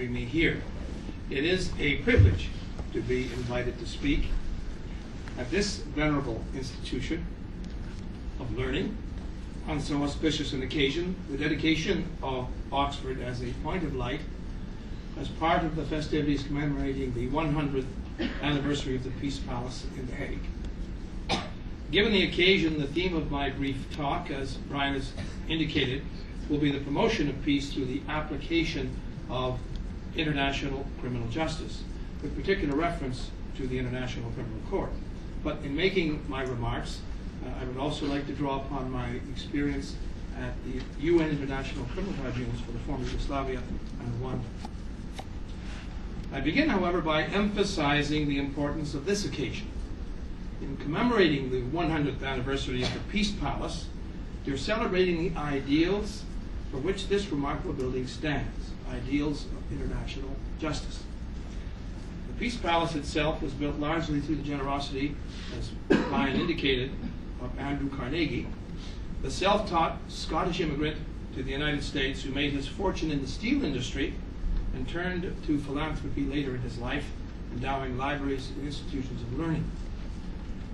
having me here. It is a privilege to be invited to speak at this venerable institution of learning on so auspicious an occasion, the dedication of Oxford as a point of light as part of the festivities commemorating the 100th anniversary of the Peace Palace in The Hague. Given the occasion, the theme of my brief talk, as Brian has indicated, will be the promotion of peace through the application of international criminal justice, with particular reference to the International Criminal Court. But in making my remarks, uh, I would also like to draw upon my experience at the UN International Criminal Tribunals for the former Yugoslavia and Rwanda. I begin, however, by emphasizing the importance of this occasion. In commemorating the 100th anniversary of the Peace Palace, you're celebrating the ideals for which this remarkable building stands ideals of international justice. The Peace Palace itself was built largely through the generosity, as Brian indicated, of Andrew Carnegie, the self taught Scottish immigrant to the United States who made his fortune in the steel industry and turned to philanthropy later in his life, endowing libraries and institutions of learning.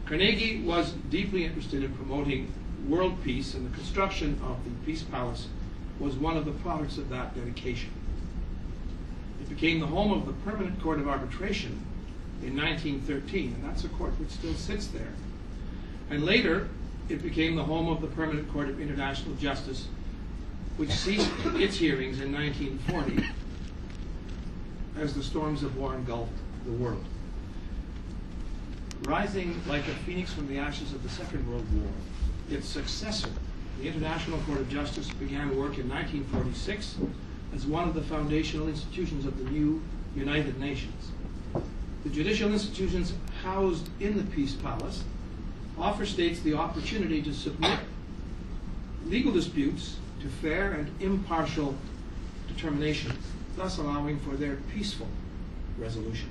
Carnegie was deeply interested in promoting world peace, and the construction of the Peace Palace was one of the products of that dedication. It became the home of the Permanent Court of Arbitration in 1913, and that's a court which still sits there. And later, it became the home of the Permanent Court of International Justice, which ceased its hearings in 1940 as the storms of war engulfed the world. Rising like a phoenix from the ashes of the Second World War, its successor, the International Court of Justice, began work in 1946 as one of the foundational institutions of the new United Nations. The judicial institutions housed in the Peace Palace offer states the opportunity to submit legal disputes to fair and impartial determination, thus allowing for their peaceful resolution.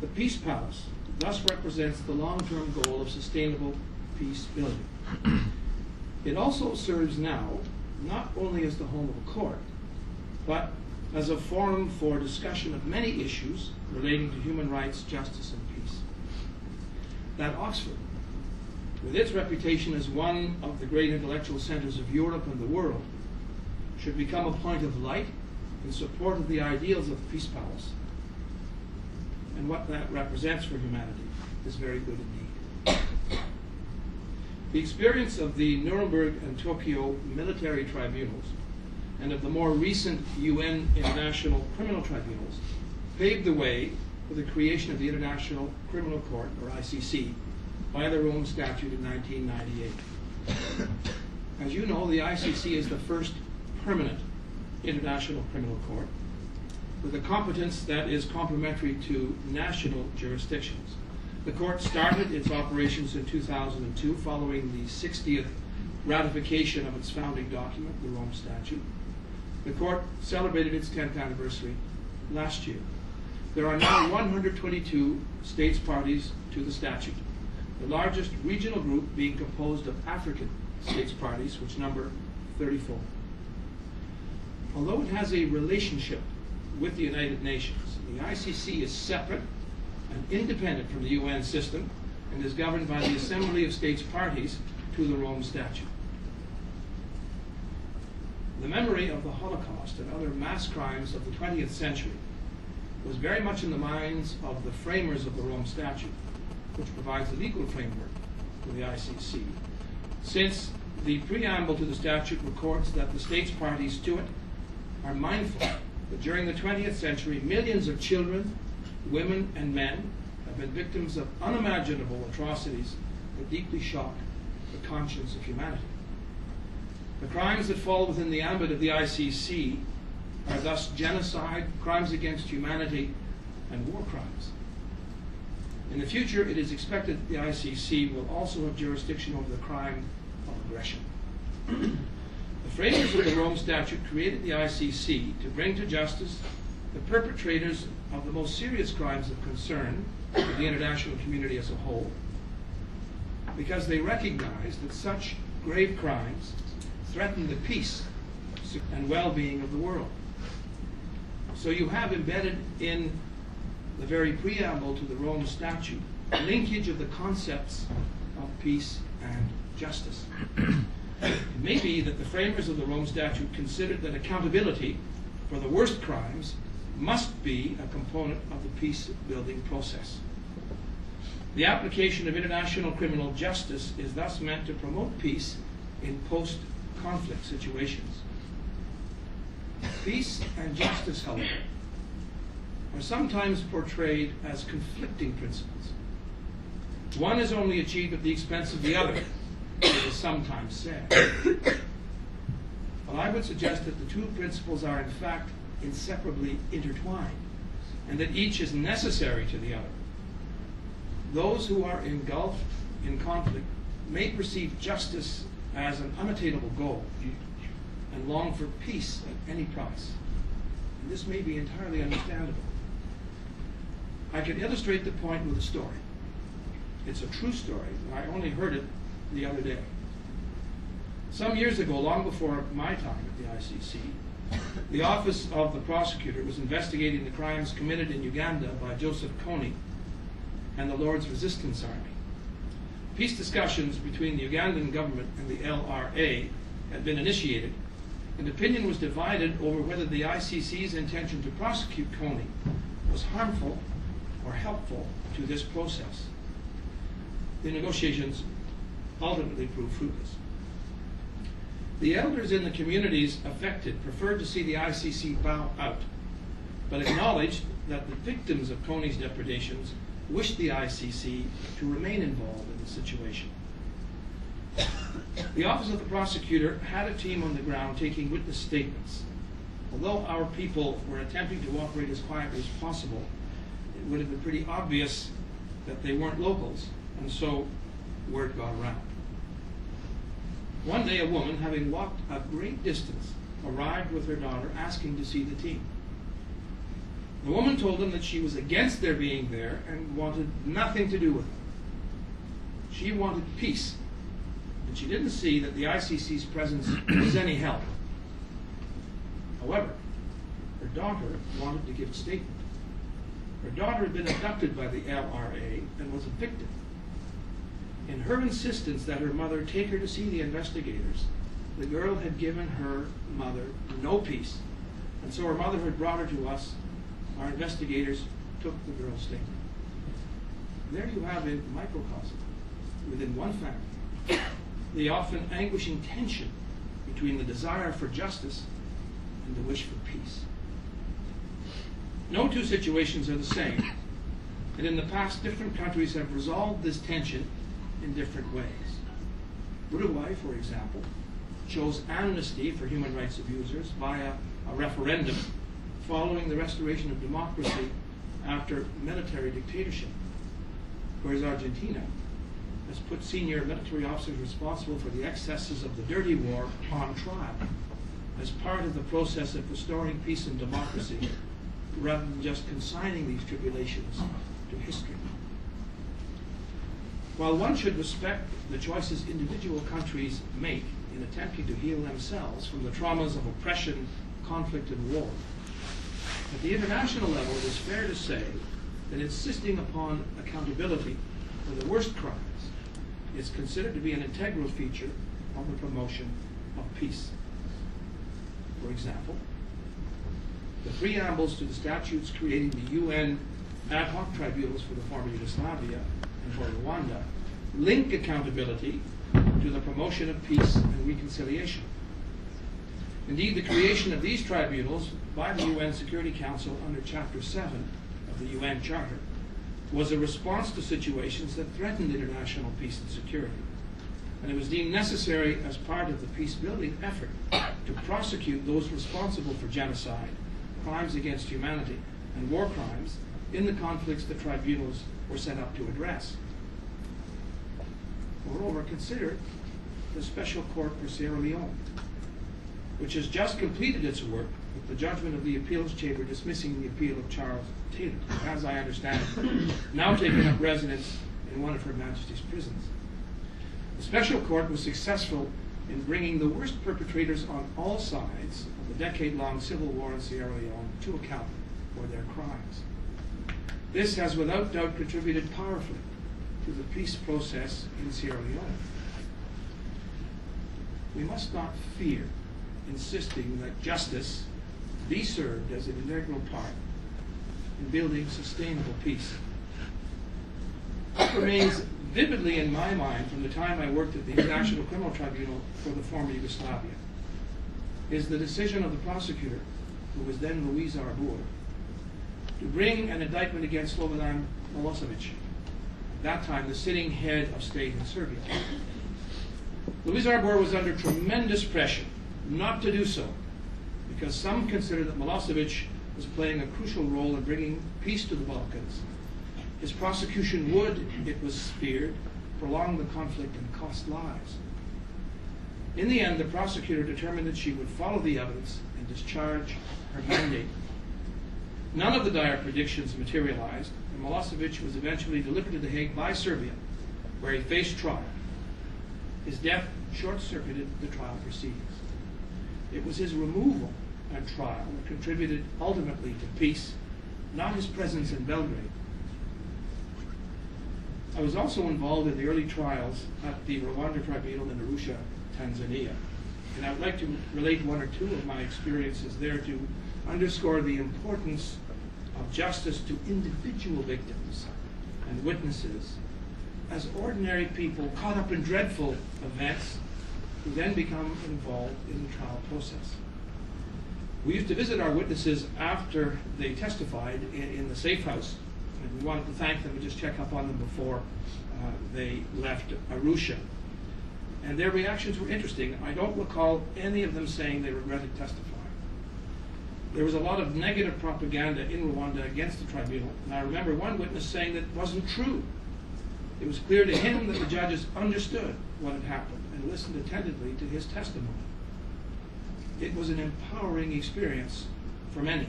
The Peace Palace thus represents the long term goal of sustainable peace building. It also serves now not only as the home of a court, but as a forum for discussion of many issues relating to human rights, justice, and peace. That Oxford, with its reputation as one of the great intellectual centers of Europe and the world, should become a point of light in support of the ideals of the Peace Palace and what that represents for humanity is very good indeed. The experience of the Nuremberg and Tokyo military tribunals and of the more recent UN International Criminal Tribunals paved the way for the creation of the International Criminal Court, or ICC, by the Rome Statute in 1998. As you know, the ICC is the first permanent international criminal court with a competence that is complementary to national jurisdictions. The court started its operations in 2002 following the 60th ratification of its founding document, the Rome Statute. The court celebrated its 10th anniversary last year. There are now 122 states parties to the statute, the largest regional group being composed of African states parties, which number 34. Although it has a relationship with the United Nations, the ICC is separate and independent from the UN system and is governed by the Assembly of States Parties to the Rome Statute. The memory of the Holocaust and other mass crimes of the 20th century was very much in the minds of the framers of the Rome Statute, which provides a legal framework for the ICC, since the preamble to the statute records that the states parties to it are mindful that during the 20th century, millions of children, women, and men have been victims of unimaginable atrocities that deeply shock the conscience of humanity. The crimes that fall within the ambit of the ICC are thus genocide, crimes against humanity, and war crimes. In the future, it is expected that the ICC will also have jurisdiction over the crime of aggression. the framers of the Rome Statute created the ICC to bring to justice the perpetrators of the most serious crimes of concern to the international community as a whole, because they recognize that such grave crimes threaten the peace and well being of the world. So you have embedded in the very preamble to the Rome Statute a linkage of the concepts of peace and justice. It may be that the framers of the Rome Statute considered that accountability for the worst crimes must be a component of the peace building process. The application of international criminal justice is thus meant to promote peace in post conflict situations. Peace and justice, however, are sometimes portrayed as conflicting principles. One is only achieved at the expense of the other, it is sometimes said. But I would suggest that the two principles are in fact inseparably intertwined, and that each is necessary to the other. Those who are engulfed in conflict may perceive justice as an unattainable goal and long for peace at any price. And this may be entirely understandable. I can illustrate the point with a story. It's a true story. And I only heard it the other day. Some years ago, long before my time at the ICC, the Office of the Prosecutor was investigating the crimes committed in Uganda by Joseph Kony and the Lord's Resistance Army. Peace discussions between the Ugandan government and the LRA had been initiated, and opinion was divided over whether the ICC's intention to prosecute Kony was harmful or helpful to this process. The negotiations ultimately proved fruitless. The elders in the communities affected preferred to see the ICC bow out, but acknowledged that the victims of Kony's depredations wished the ICC to remain involved in the situation. The Office of the Prosecutor had a team on the ground taking witness statements. Although our people were attempting to operate as quietly as possible, it would have been pretty obvious that they weren't locals, and so word got around. One day, a woman, having walked a great distance, arrived with her daughter asking to see the team. The woman told them that she was against their being there and wanted nothing to do with them. She wanted peace, and she didn't see that the ICC's presence was any help. However, her daughter wanted to give a statement. Her daughter had been abducted by the LRA and was a victim. In her insistence that her mother take her to see the investigators, the girl had given her mother no peace. And so her mother had brought her to us. Our investigators took the girl's statement. There you have a microcosm within one family the often anguishing tension between the desire for justice and the wish for peace. No two situations are the same, and in the past, different countries have resolved this tension in different ways. Uruguay, for example, chose amnesty for human rights abusers via a referendum following the restoration of democracy after military dictatorship, whereas Argentina has put senior military officers responsible for the excesses of the dirty war on trial as part of the process of restoring peace and democracy rather than just consigning these tribulations to history. While one should respect the choices individual countries make in attempting to heal themselves from the traumas of oppression, conflict, and war, at the international level, it is fair to say that insisting upon accountability for the worst crimes is considered to be an integral feature of the promotion of peace. For example, the preambles to the statutes creating the UN ad hoc tribunals for the former Yugoslavia and for Rwanda link accountability to the promotion of peace and reconciliation. Indeed, the creation of these tribunals by the UN Security Council under Chapter 7 of the UN Charter was a response to situations that threatened international peace and security. And it was deemed necessary as part of the peace building effort to prosecute those responsible for genocide, crimes against humanity, and war crimes in the conflicts the tribunals were set up to address. Moreover, consider the Special Court for Sierra Leone, which has just completed its work with the judgment of the appeals chamber dismissing the appeal of Charles Taylor, as I understand it, now taking up residence in one of Her Majesty's prisons. The Special Court was successful in bringing the worst perpetrators on all sides of the decade-long civil war in Sierra Leone to account for their crimes. This has without doubt contributed powerfully to the peace process in Sierra Leone. We must not fear insisting that justice be served as an integral part in building sustainable peace. What remains vividly in my mind from the time I worked at the International Criminal Tribunal for the former Yugoslavia is the decision of the prosecutor, who was then Louise Arbour, to bring an indictment against Slobodan Milosevic, that time the sitting head of state in Serbia. Louise Arbour was under tremendous pressure not to do so because some considered that Milosevic was playing a crucial role in bringing peace to the Balkans. His prosecution would, it was feared, prolong the conflict and cost lives. In the end, the prosecutor determined that she would follow the evidence and discharge her mandate. None of the dire predictions materialized, and Milosevic was eventually delivered to The Hague by Serbia, where he faced trial. His death short circuited the trial proceedings. It was his removal at trial that contributed ultimately to peace, not his presence in Belgrade. I was also involved in the early trials at the Rwanda Tribunal in Arusha, Tanzania. And I would like to relate one or two of my experiences there to underscore the importance of justice to individual victims and witnesses as ordinary people caught up in dreadful events who then become involved in the trial process. We used to visit our witnesses after they testified in, in the safe house, and we wanted to thank them and just check up on them before uh, they left Arusha. And their reactions were interesting. I don't recall any of them saying they regretted testifying. There was a lot of negative propaganda in Rwanda against the tribunal, and I remember one witness saying that it wasn't true. It was clear to him that the judges understood what had happened and listened attentively to his testimony. It was an empowering experience for many.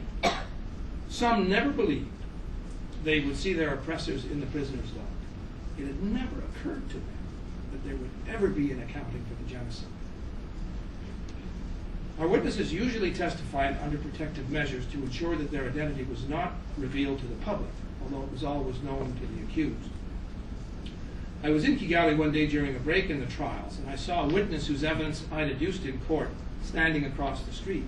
Some never believed they would see their oppressors in the prisoner's dock. It had never occurred to them that there would ever be an accounting for the genocide. Our witnesses usually testified under protective measures to ensure that their identity was not revealed to the public, although it was always known to the accused. I was in Kigali one day during a break in the trials, and I saw a witness whose evidence I'd adduced in court standing across the street.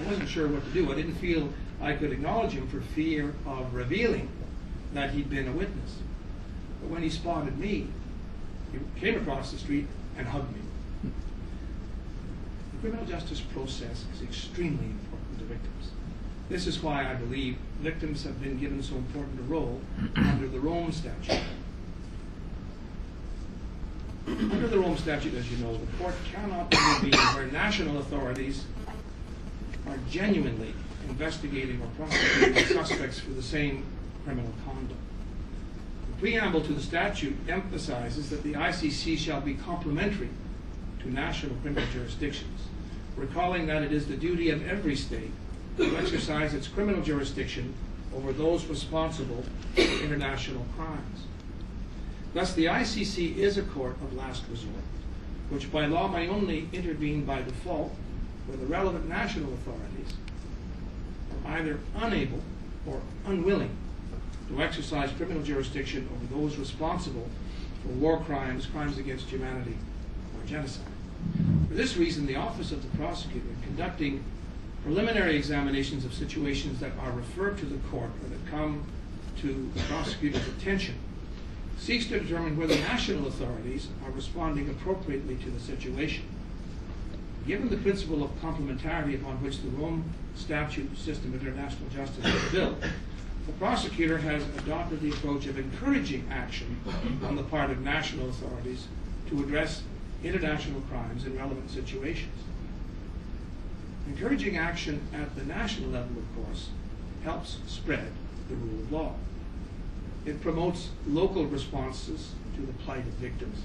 I wasn't sure what to do. I didn't feel I could acknowledge him for fear of revealing that he'd been a witness. But when he spotted me, he came across the street and hugged me. The criminal justice process is extremely important to victims. This is why I believe victims have been given so important a role under the Rome Statute. Under the Rome Statute, as you know, the court cannot intervene where national authorities are genuinely investigating or prosecuting suspects for the same criminal conduct. The preamble to the statute emphasizes that the ICC shall be complementary to national criminal jurisdictions, recalling that it is the duty of every state to exercise its criminal jurisdiction over those responsible for international crimes. Thus, the ICC is a court of last resort, which by law may only intervene by default where the relevant national authorities are either unable or unwilling to exercise criminal jurisdiction over those responsible for war crimes, crimes against humanity, or genocide. For this reason, the Office of the Prosecutor, conducting preliminary examinations of situations that are referred to the court or that come to the prosecutor's attention, seeks to determine whether national authorities are responding appropriately to the situation. Given the principle of complementarity upon which the Rome Statute system of international justice is built, the prosecutor has adopted the approach of encouraging action on the part of national authorities to address international crimes in relevant situations. Encouraging action at the national level, of course, helps spread the rule of law. It promotes local responses to the plight of victims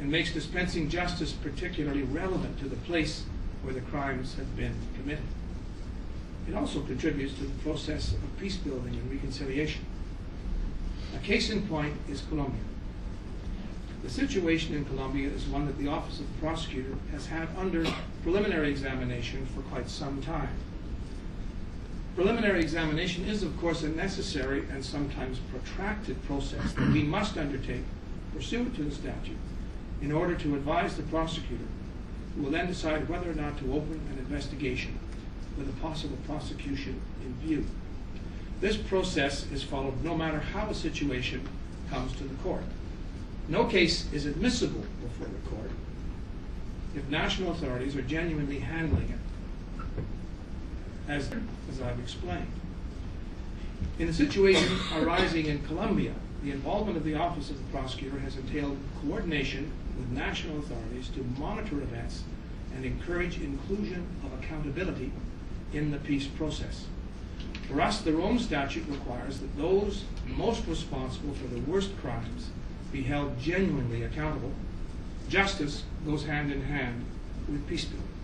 and makes dispensing justice particularly relevant to the place where the crimes have been committed. It also contributes to the process of peace building and reconciliation. A case in point is Colombia. The situation in Colombia is one that the Office of the Prosecutor has had under preliminary examination for quite some time. Preliminary examination is, of course, a necessary and sometimes protracted process that we must undertake pursuant to the statute in order to advise the prosecutor, who will then decide whether or not to open an investigation with a possible prosecution in view. This process is followed no matter how a situation comes to the court. No case is admissible before the court if national authorities are genuinely handling it, as, as I've explained. In the situation arising in Colombia, the involvement of the Office of the Prosecutor has entailed coordination with national authorities to monitor events and encourage inclusion of accountability in the peace process. For us, the Rome Statute requires that those most responsible for the worst crimes be held genuinely accountable. Justice goes hand in hand with peace building.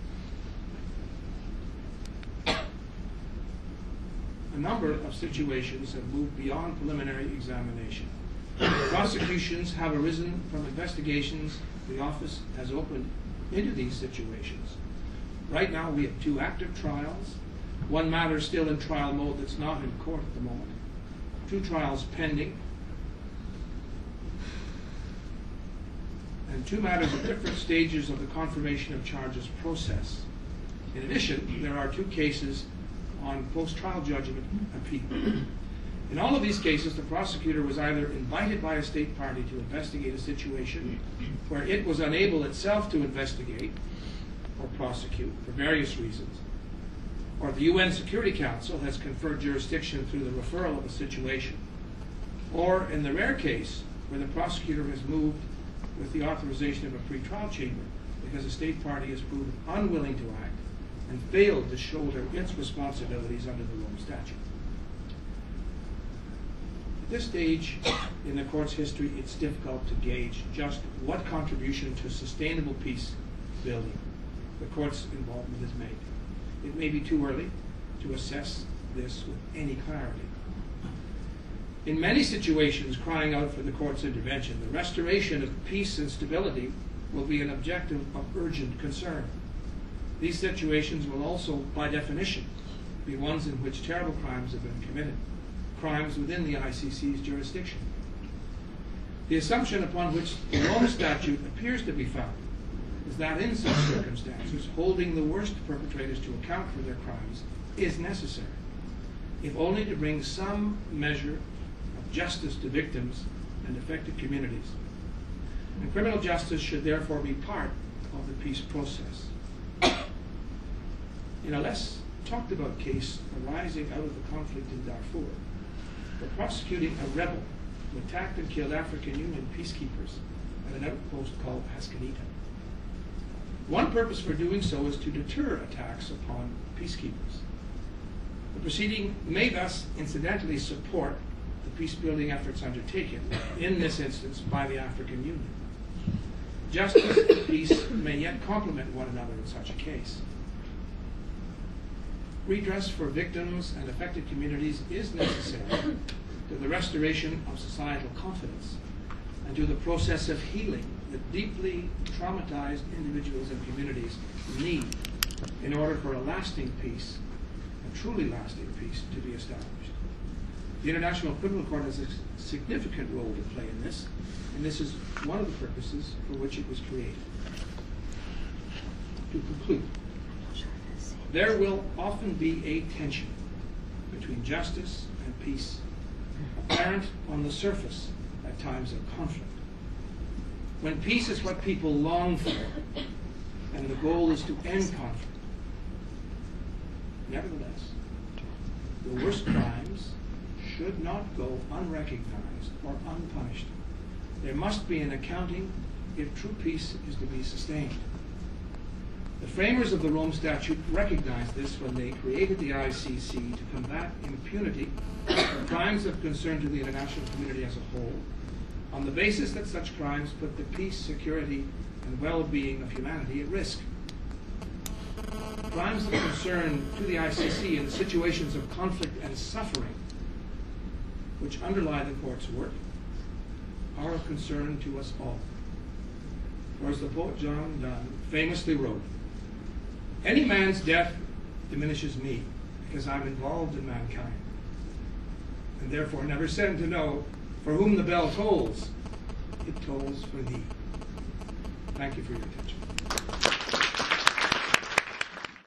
A number of situations have moved beyond preliminary examination. Prosecutions have arisen from investigations the office has opened into these situations. Right now, we have two active trials, one matter still in trial mode that's not in court at the moment, two trials pending, and two matters at different stages of the confirmation of charges process. In addition, there are two cases on post-trial judgment appeal. In all of these cases, the prosecutor was either invited by a state party to investigate a situation where it was unable itself to investigate or prosecute for various reasons, or the UN Security Council has conferred jurisdiction through the referral of a situation, or in the rare case where the prosecutor has moved with the authorization of a pretrial chamber because a state party has proven unwilling to act and failed to shoulder its responsibilities under the Rome Statute. At this stage in the court's history, it's difficult to gauge just what contribution to sustainable peace building the court's involvement has made. It may be too early to assess this with any clarity. In many situations crying out for the court's intervention, the restoration of peace and stability will be an objective of urgent concern. These situations will also, by definition, be ones in which terrible crimes have been committed, crimes within the ICC's jurisdiction. The assumption upon which the Rome Statute appears to be founded is that in such circumstances, holding the worst perpetrators to account for their crimes is necessary, if only to bring some measure of justice to victims and affected communities. And criminal justice should therefore be part of the peace process. In a less talked about case arising out of the conflict in Darfur, for prosecuting a rebel who attacked and killed African Union peacekeepers at an outpost called Haskanita. One purpose for doing so is to deter attacks upon peacekeepers. The proceeding may thus incidentally support the peace building efforts undertaken, in this instance by the African Union. Justice and peace may yet complement one another in such a case. Redress for victims and affected communities is necessary to the restoration of societal confidence and to the process of healing that deeply traumatized individuals and communities need in order for a lasting peace, a truly lasting peace, to be established. The International Criminal Court has a significant role to play in this, and this is one of the purposes for which it was created. To conclude, there will often be a tension between justice and peace, apparent on the surface at times of conflict. When peace is what people long for, and the goal is to end conflict, nevertheless, the worst crimes should not go unrecognized or unpunished. There must be an accounting if true peace is to be sustained. The framers of the Rome Statute recognized this when they created the ICC to combat impunity for crimes of concern to the international community as a whole, on the basis that such crimes put the peace, security, and well being of humanity at risk. Crimes of concern to the ICC in situations of conflict and suffering, which underlie the court's work, are of concern to us all. or as the poet John Donne famously wrote, any man's death diminishes me because I'm involved in mankind, and therefore never send to know for whom the bell tolls, it tolls for thee. Thank you for your attention.